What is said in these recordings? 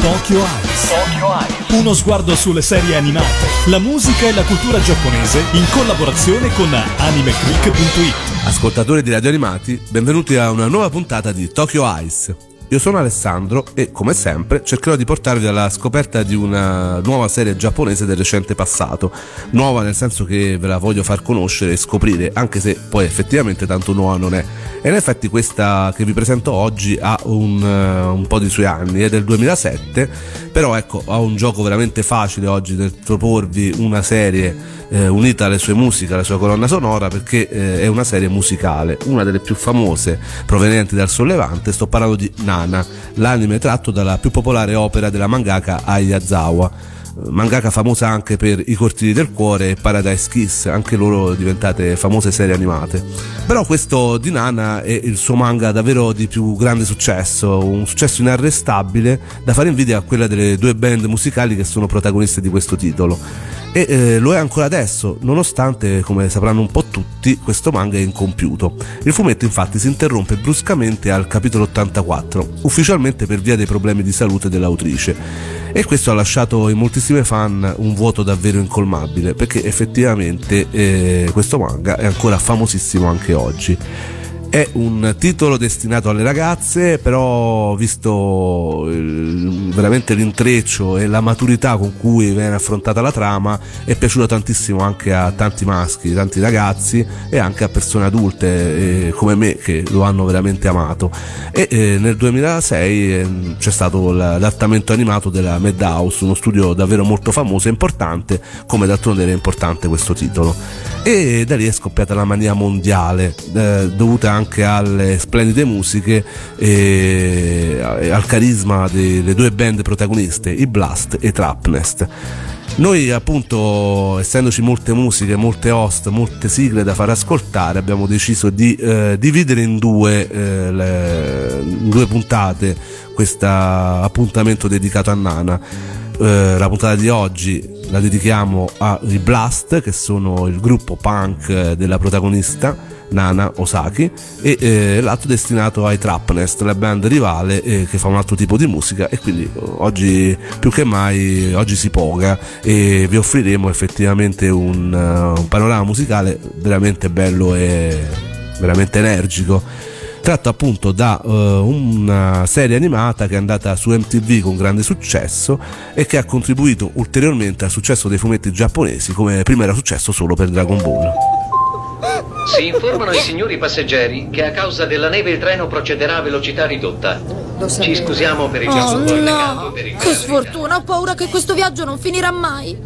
Tokyo Eyes. Tokyo Eyes. Uno sguardo sulle serie animate, la musica e la cultura giapponese in collaborazione con animeclick.it. Ascoltatori di Radio Animati, benvenuti a una nuova puntata di Tokyo Eyes. Io sono Alessandro e, come sempre, cercherò di portarvi alla scoperta di una nuova serie giapponese del recente passato. Nuova nel senso che ve la voglio far conoscere e scoprire, anche se poi effettivamente tanto nuova non è. E in effetti questa che vi presento oggi ha un, uh, un po' di suoi anni, è del 2007, però ecco, ha un gioco veramente facile oggi nel proporvi una serie eh, unita alle sue musiche, alla sua colonna sonora, perché eh, è una serie musicale, una delle più famose provenienti dal sollevante. Sto parlando di Nana, l'anime tratto dalla più popolare opera della mangaka Ayazawa mangaka famosa anche per I cortili del cuore e Paradise Kiss, anche loro diventate famose serie animate. Però questo di Nana è il suo manga davvero di più grande successo, un successo inarrestabile da fare invidia a quella delle due band musicali che sono protagoniste di questo titolo e eh, lo è ancora adesso, nonostante, come sapranno un po' tutti, questo manga è incompiuto. Il fumetto infatti si interrompe bruscamente al capitolo 84, ufficialmente per via dei problemi di salute dell'autrice. E questo ha lasciato in moltissime fan un vuoto davvero incolmabile, perché effettivamente eh, questo manga è ancora famosissimo anche oggi. È un titolo destinato alle ragazze, però visto il, veramente l'intreccio e la maturità con cui viene affrontata la trama, è piaciuto tantissimo anche a tanti maschi, tanti ragazzi e anche a persone adulte eh, come me che lo hanno veramente amato. E eh, nel 2006 eh, c'è stato l'adattamento animato della Madhouse, uno studio davvero molto famoso e importante, come d'altronde era importante questo titolo. E da lì è scoppiata la mania mondiale, eh, dovuta anche alle splendide musiche e al carisma delle due band protagoniste, i Blast e Trapnest. Noi appunto, essendoci molte musiche, molte host, molte sigle da far ascoltare, abbiamo deciso di eh, dividere in due, eh, le, in due puntate questo appuntamento dedicato a Nana. Eh, la puntata di oggi la dedichiamo ai Blast, che sono il gruppo punk della protagonista Nana Osaki, e eh, l'altro destinato ai Trapnest, la band rivale eh, che fa un altro tipo di musica. E quindi oggi più che mai oggi si poga e vi offriremo effettivamente un, uh, un panorama musicale veramente bello e veramente energico tratto appunto da uh, una serie animata che è andata su MTV con grande successo e che ha contribuito ulteriormente al successo dei fumetti giapponesi come prima era successo solo per Dragon Ball. Si informano i signori passeggeri che a causa della neve il treno procederà a velocità ridotta. Ci scusiamo per il gesto Oh no, per il che sfortuna, ho paura che questo viaggio non finirà mai.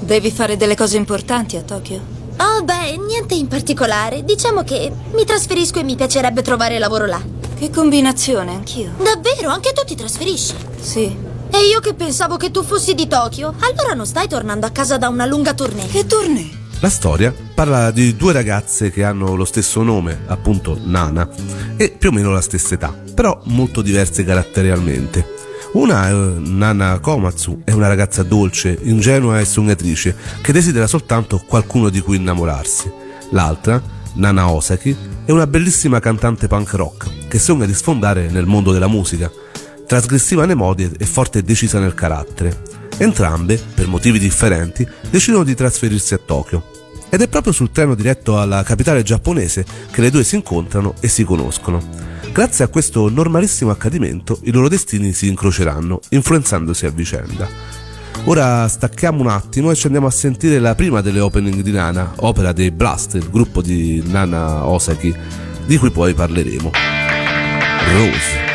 Devi fare delle cose importanti a Tokyo. Oh, beh, niente in particolare. Diciamo che mi trasferisco e mi piacerebbe trovare lavoro là. Che combinazione, anch'io. Davvero? Anche tu ti trasferisci? Sì. E io che pensavo che tu fossi di Tokyo? Allora non stai tornando a casa da una lunga tournée? Che tournée? La storia parla di due ragazze che hanno lo stesso nome, appunto Nana, e più o meno la stessa età, però molto diverse caratterialmente. Una è Nana Komatsu, è una ragazza dolce, ingenua e sognatrice che desidera soltanto qualcuno di cui innamorarsi. L'altra, Nana Osaki, è una bellissima cantante punk rock che sogna di sfondare nel mondo della musica. Trasgressiva nei modi e forte e decisa nel carattere. Entrambe, per motivi differenti, decidono di trasferirsi a Tokyo. Ed è proprio sul treno diretto alla capitale giapponese che le due si incontrano e si conoscono. Grazie a questo normalissimo accadimento i loro destini si incroceranno, influenzandosi a vicenda. Ora stacchiamo un attimo e ci andiamo a sentire la prima delle opening di Nana, opera dei Blast, il gruppo di Nana Osaki, di cui poi parleremo. Rose.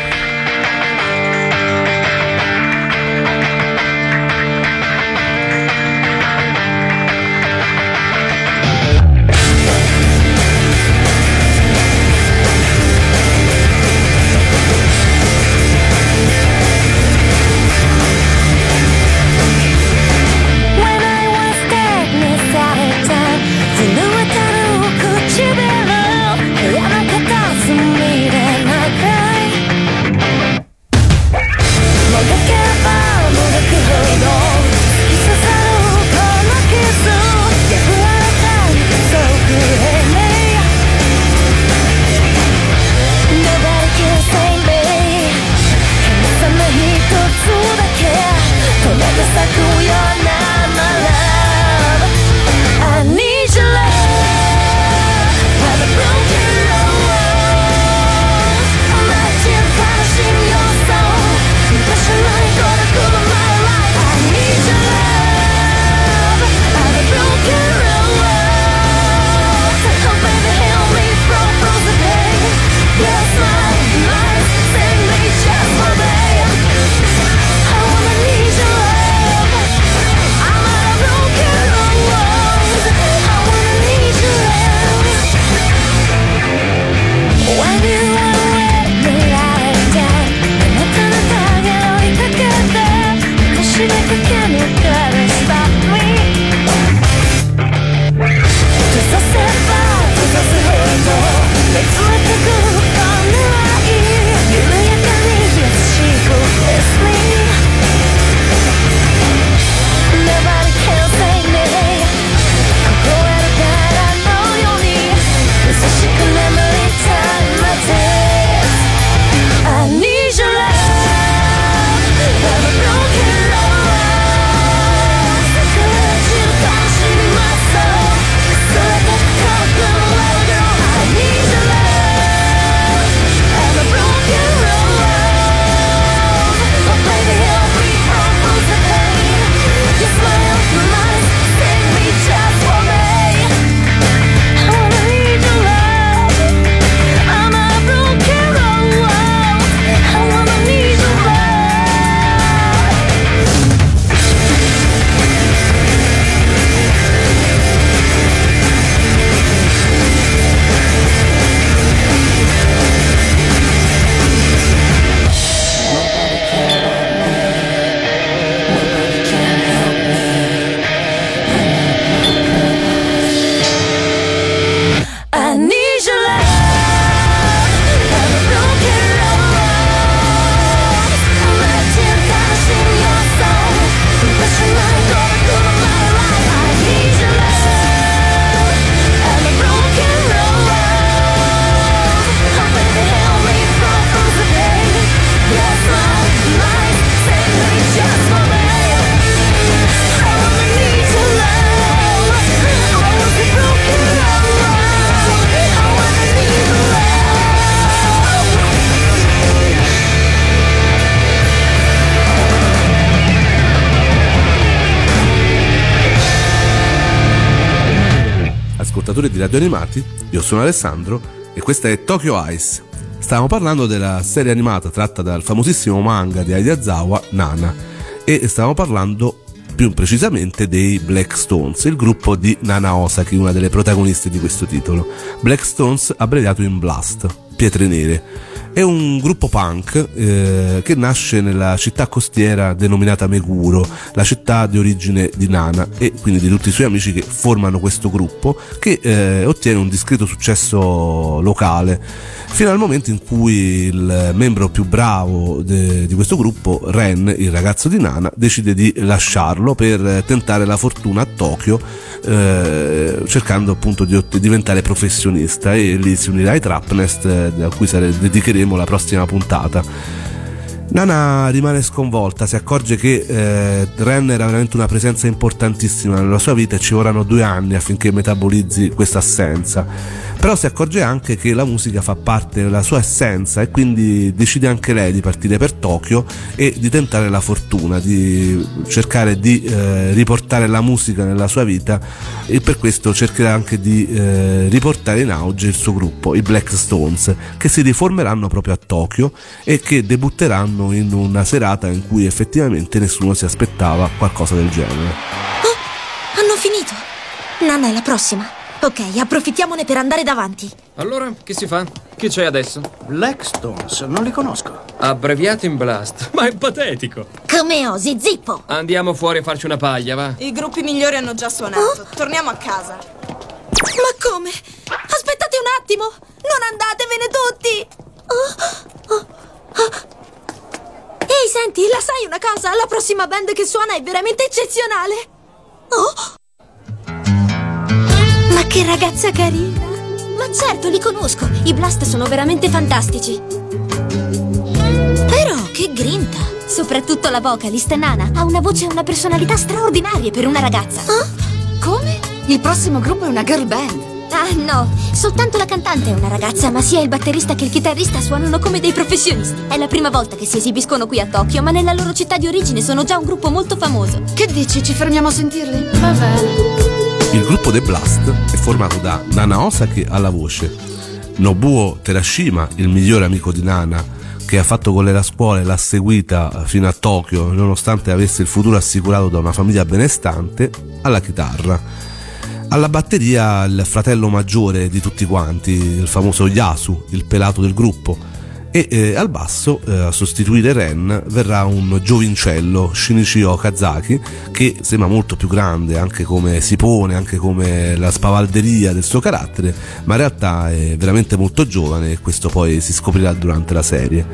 Radio Animati, io sono Alessandro e questa è Tokyo Ice. Stavamo parlando della serie animata tratta dal famosissimo manga di Aiyazawa, Nana, e stavamo parlando più precisamente dei Black Stones, il gruppo di Nana Osaki, una delle protagoniste di questo titolo. Black Stones abbreviato in Blast, pietre nere. È un gruppo punk eh, che nasce nella città costiera denominata Meguro, la città di origine di Nana e quindi di tutti i suoi amici che formano questo gruppo che eh, ottiene un discreto successo locale fino al momento in cui il membro più bravo de, di questo gruppo, Ren, il ragazzo di Nana, decide di lasciarlo per tentare la fortuna a Tokyo eh, cercando appunto di diventare professionista e lì si unirà ai Trapnest eh, a cui sare- dedicheremo la prossima puntata. Nana rimane sconvolta, si accorge che eh, Ren era veramente una presenza importantissima nella sua vita e ci vorranno due anni affinché metabolizzi questa assenza. Però si accorge anche che la musica fa parte della sua essenza e quindi decide anche lei di partire per Tokyo e di tentare la fortuna, di cercare di eh, riportare la musica nella sua vita e per questo cercherà anche di eh, riportare in auge il suo gruppo, i Black Stones, che si riformeranno proprio a Tokyo e che debutteranno in una serata in cui effettivamente nessuno si aspettava qualcosa del genere. Oh, hanno finito. Nana è la prossima. Ok, approfittiamone per andare davanti. Allora, che si fa? Che c'è adesso? Black Stones, non li conosco. Abbreviato in Blast. Ma è patetico. Come osi, zippo? Andiamo fuori a farci una paglia, va? I gruppi migliori hanno già suonato. Torniamo a casa. Ma come? Aspettate un attimo! Non andatevene tutti! Oh, oh, oh. Ehi, senti, la sai una cosa? La prossima band che suona è veramente eccezionale. Oh! Ma che ragazza carina! Ma certo, li conosco. I Blast sono veramente fantastici. Però, che grinta! Soprattutto la vocalist Nana ha una voce e una personalità straordinarie per una ragazza. Come? Il prossimo gruppo è una girl band. Ah, no, soltanto la cantante è una ragazza, ma sia il batterista che il chitarrista suonano come dei professionisti. È la prima volta che si esibiscono qui a Tokyo, ma nella loro città di origine sono già un gruppo molto famoso. Che dici? Ci fermiamo a sentirli? Va bene. Il gruppo The Blast è formato da Nana Osaki alla voce, Nobuo Terashima, il migliore amico di Nana, che ha fatto con lei la scuola e l'ha seguita fino a Tokyo, nonostante avesse il futuro assicurato da una famiglia benestante, alla chitarra. Alla batteria il fratello maggiore di tutti quanti, il famoso Yasu, il pelato del gruppo, e eh, al basso eh, a sostituire Ren verrà un giovincello Shinichi Okazaki che sembra molto più grande anche come si pone, anche come la spavalderia del suo carattere, ma in realtà è veramente molto giovane e questo poi si scoprirà durante la serie.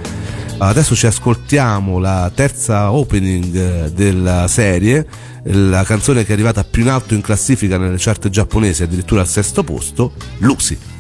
Adesso ci ascoltiamo la terza opening eh, della serie, la canzone che è arrivata più in alto in classifica nelle chart giapponesi, addirittura al sesto posto, Lucy.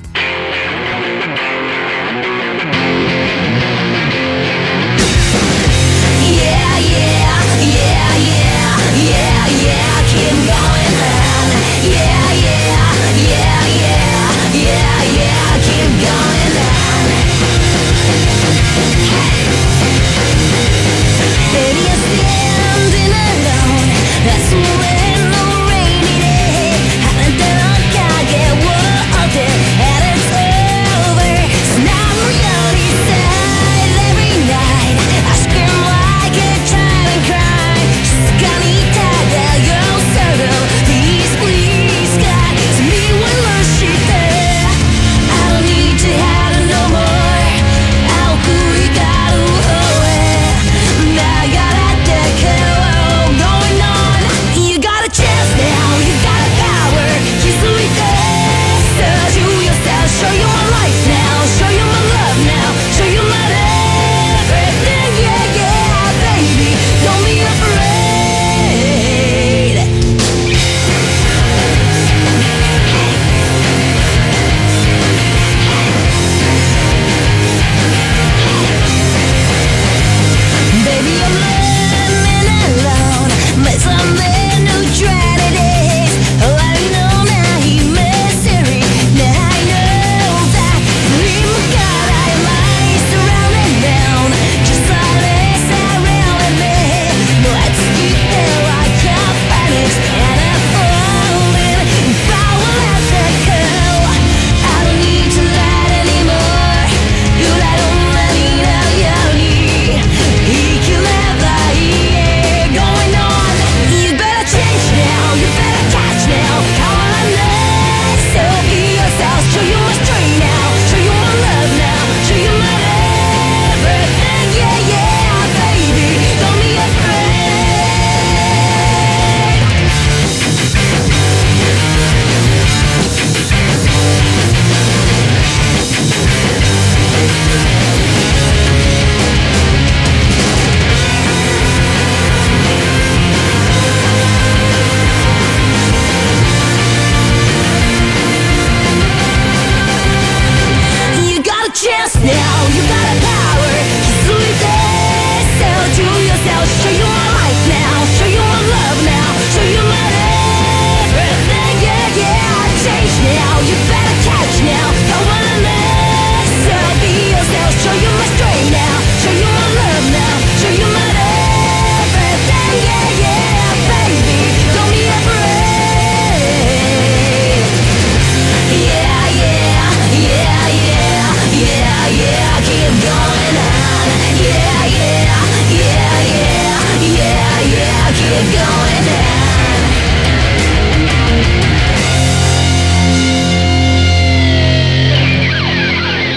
you better take.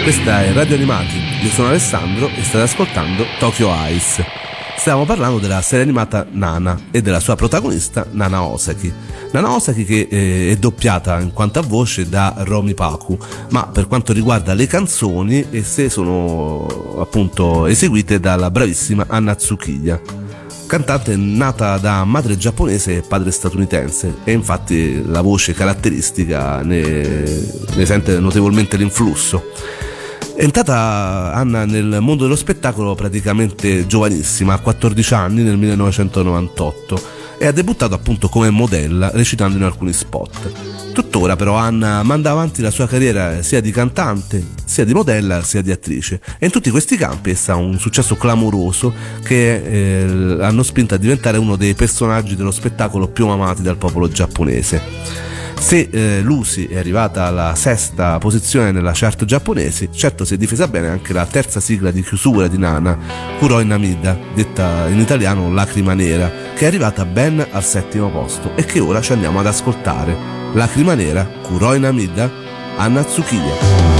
Questa è Radio Animati, io sono Alessandro e state ascoltando Tokyo Ice. Stiamo parlando della serie animata Nana e della sua protagonista Nana Osaki. Nana Osaki che eh, è doppiata in quanto a voce da Romy Paku, ma per quanto riguarda le canzoni esse sono appunto eseguite dalla bravissima Anna Tsukiya cantante nata da madre giapponese e padre statunitense e infatti la voce caratteristica ne, ne sente notevolmente l'influsso. È entrata Anna nel mondo dello spettacolo praticamente giovanissima, a 14 anni nel 1998 e ha debuttato appunto come modella recitando in alcuni spot. Tuttora però Anna manda avanti la sua carriera sia di cantante, sia di modella, sia di attrice e in tutti questi campi essa ha un successo clamoroso che eh, hanno spinto a diventare uno dei personaggi dello spettacolo più amati dal popolo giapponese. Se eh, Lucy è arrivata alla sesta posizione nella chart giapponesi, certo si è difesa bene anche la terza sigla di chiusura di Nana, Kuroi Namida, detta in italiano Lacrima Nera, che è arrivata ben al settimo posto e che ora ci andiamo ad ascoltare. Lacrima Nera, Kuroi Namida, Anna Tsukiya.「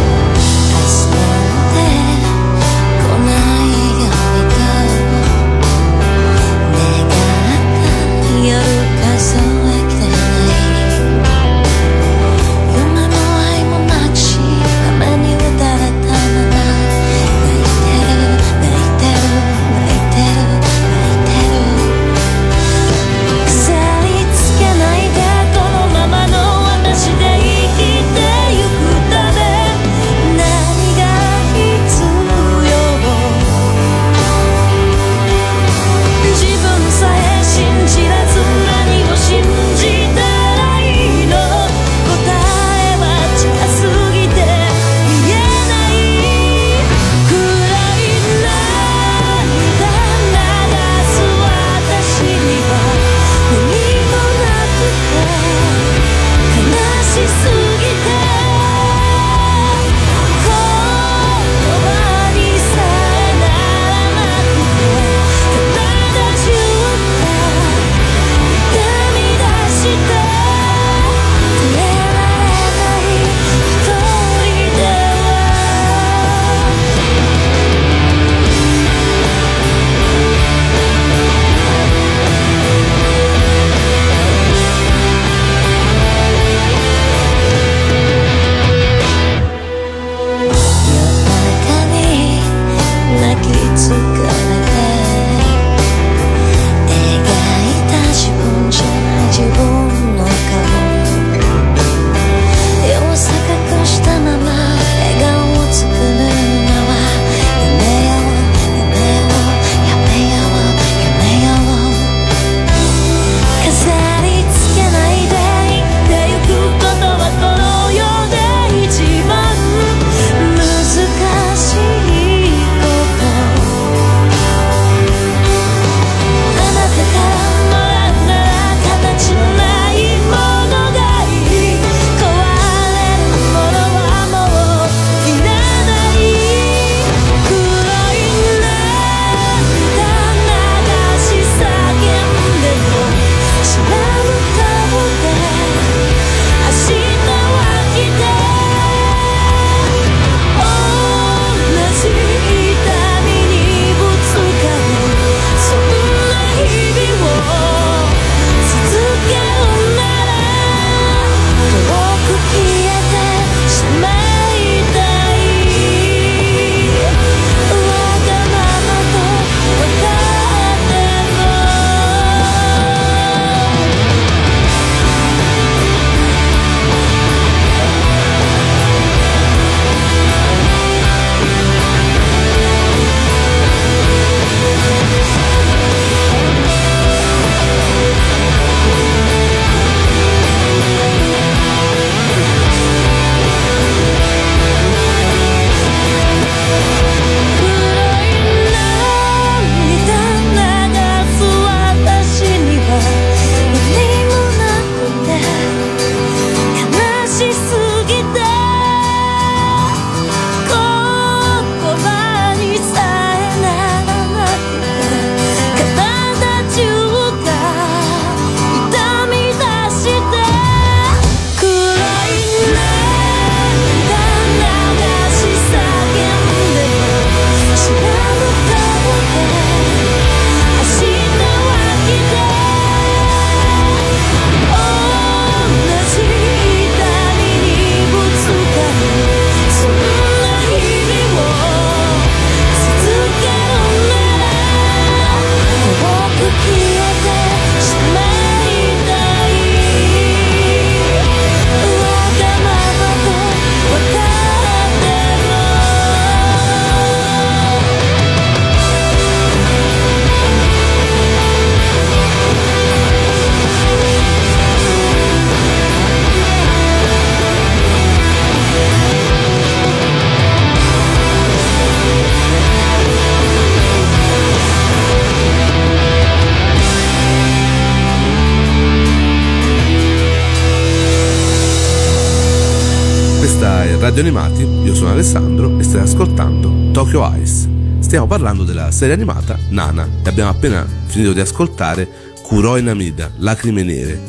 Alessandro e stai ascoltando Tokyo Ice. Stiamo parlando della serie animata Nana e abbiamo appena finito di ascoltare Kuroi Namida, Lacrime Nere.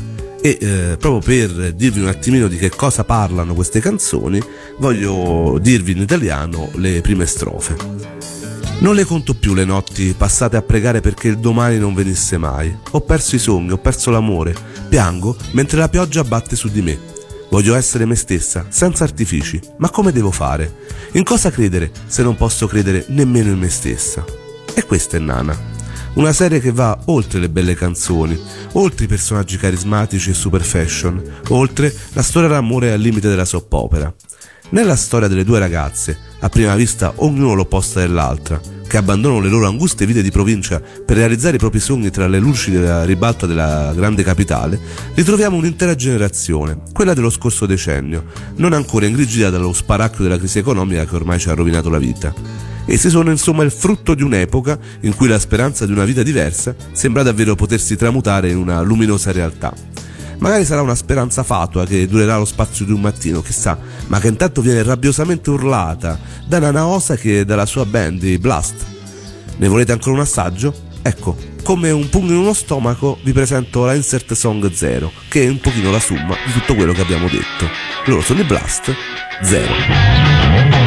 E eh, proprio per dirvi un attimino di che cosa parlano queste canzoni, voglio dirvi in italiano le prime strofe. Non le conto più le notti passate a pregare perché il domani non venisse mai. Ho perso i sogni, ho perso l'amore. Piango mentre la pioggia batte su di me. Voglio essere me stessa, senza artifici, ma come devo fare? In cosa credere se non posso credere nemmeno in me stessa? E questa è Nana. Una serie che va oltre le belle canzoni, oltre i personaggi carismatici e super fashion, oltre la storia d'amore al limite della soap opera. Nella storia delle due ragazze, a prima vista ognuno l'opposta dell'altra, che abbandonano le loro anguste vite di provincia per realizzare i propri sogni tra le luci della ribalta della grande capitale, ritroviamo un'intera generazione, quella dello scorso decennio, non ancora ingrigita dallo sparacchio della crisi economica che ormai ci ha rovinato la vita. Essi sono insomma il frutto di un'epoca in cui la speranza di una vita diversa sembra davvero potersi tramutare in una luminosa realtà. Magari sarà una speranza fatua che durerà lo spazio di un mattino, chissà, ma che intanto viene rabbiosamente urlata da Nana Osaki e dalla sua band, i Blast. Ne volete ancora un assaggio? Ecco, come un pugno in uno stomaco vi presento la Insert Song 0, che è un pochino la somma di tutto quello che abbiamo detto. Loro sono i Blast 0.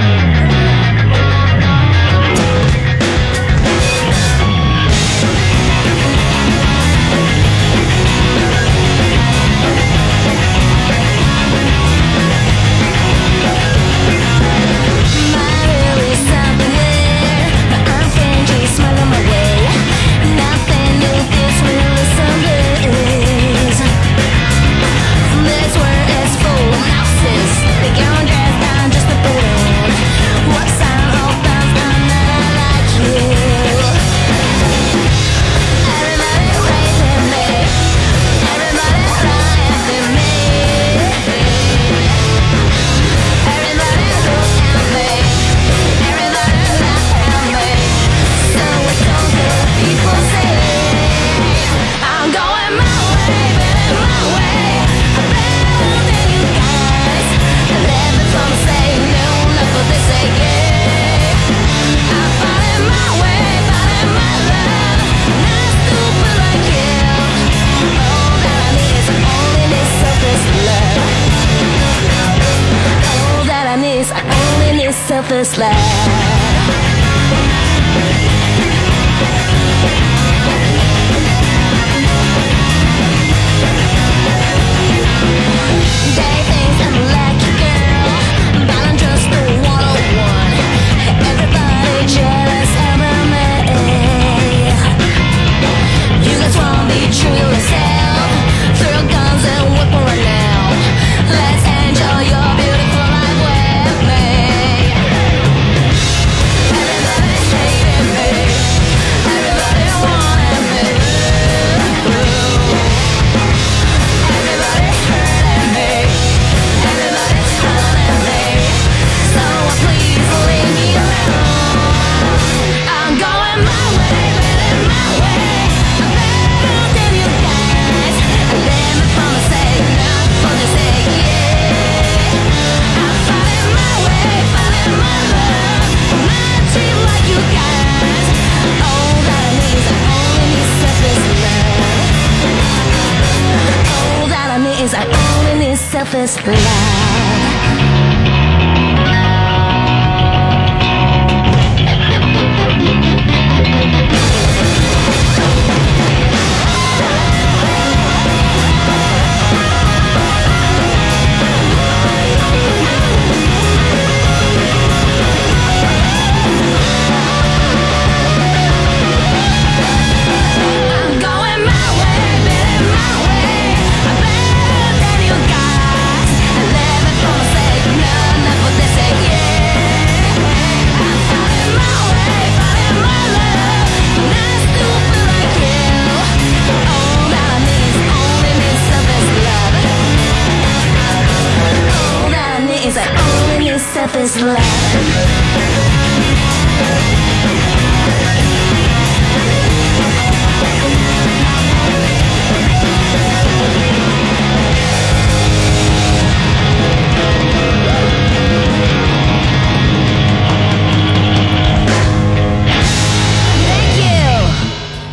first laugh.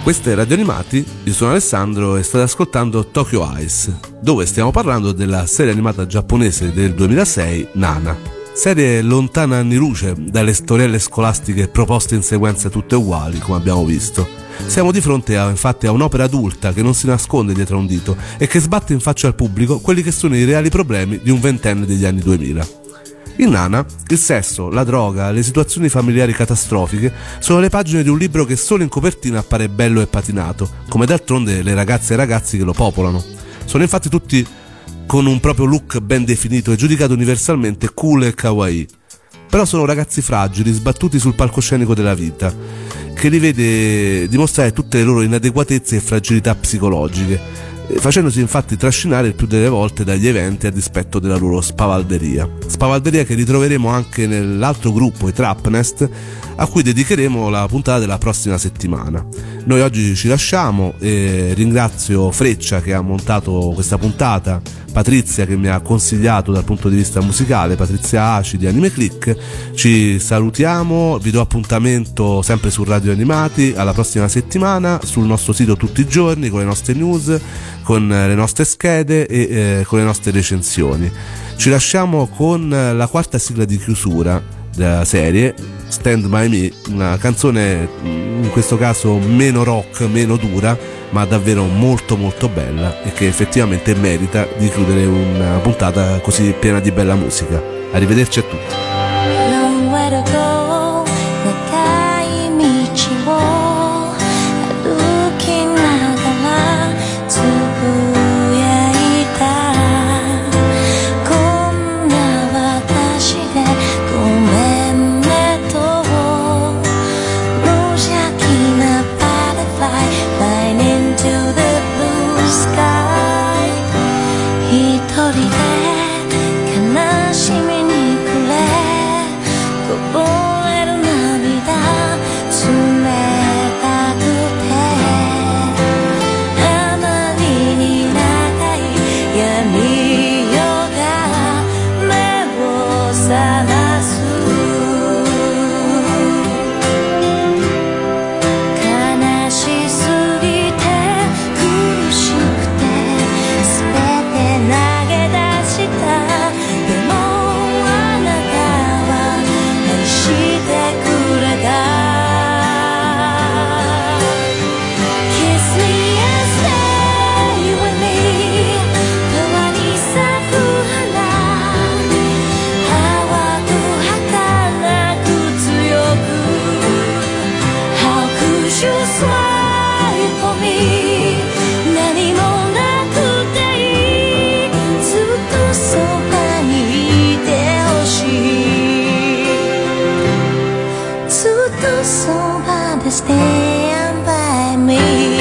Queste radio animati, io sono Alessandro e state ascoltando Tokyo Ice, dove stiamo parlando della serie animata giapponese del 2006 Nana. Serie lontana anni luce dalle storielle scolastiche proposte in sequenze tutte uguali, come abbiamo visto. Siamo di fronte a, infatti a un'opera adulta che non si nasconde dietro un dito e che sbatte in faccia al pubblico quelli che sono i reali problemi di un ventenne degli anni 2000. In Nana, il sesso, la droga, le situazioni familiari catastrofiche sono le pagine di un libro che solo in copertina appare bello e patinato, come d'altronde le ragazze e i ragazzi che lo popolano. Sono infatti tutti con un proprio look ben definito e giudicato universalmente cool e kawaii. Però sono ragazzi fragili, sbattuti sul palcoscenico della vita, che li vede dimostrare tutte le loro inadeguatezze e fragilità psicologiche, facendosi infatti trascinare il più delle volte dagli eventi a dispetto della loro spavalderia. Spavalderia che ritroveremo anche nell'altro gruppo, i Trapnest, a cui dedicheremo la puntata della prossima settimana. Noi oggi ci lasciamo e ringrazio Freccia che ha montato questa puntata, Patrizia che mi ha consigliato dal punto di vista musicale, Patrizia Aci di Anime Click. Ci salutiamo, vi do appuntamento sempre su Radio Animati alla prossima settimana, sul nostro sito tutti i giorni con le nostre news, con le nostre schede e eh, con le nostre recensioni. Ci lasciamo con la quarta sigla di chiusura della serie Stand By Me, una canzone in questo caso meno rock, meno dura, ma davvero molto molto bella e che effettivamente merita di chiudere una puntata così piena di bella musica. Arrivederci a tutti. me.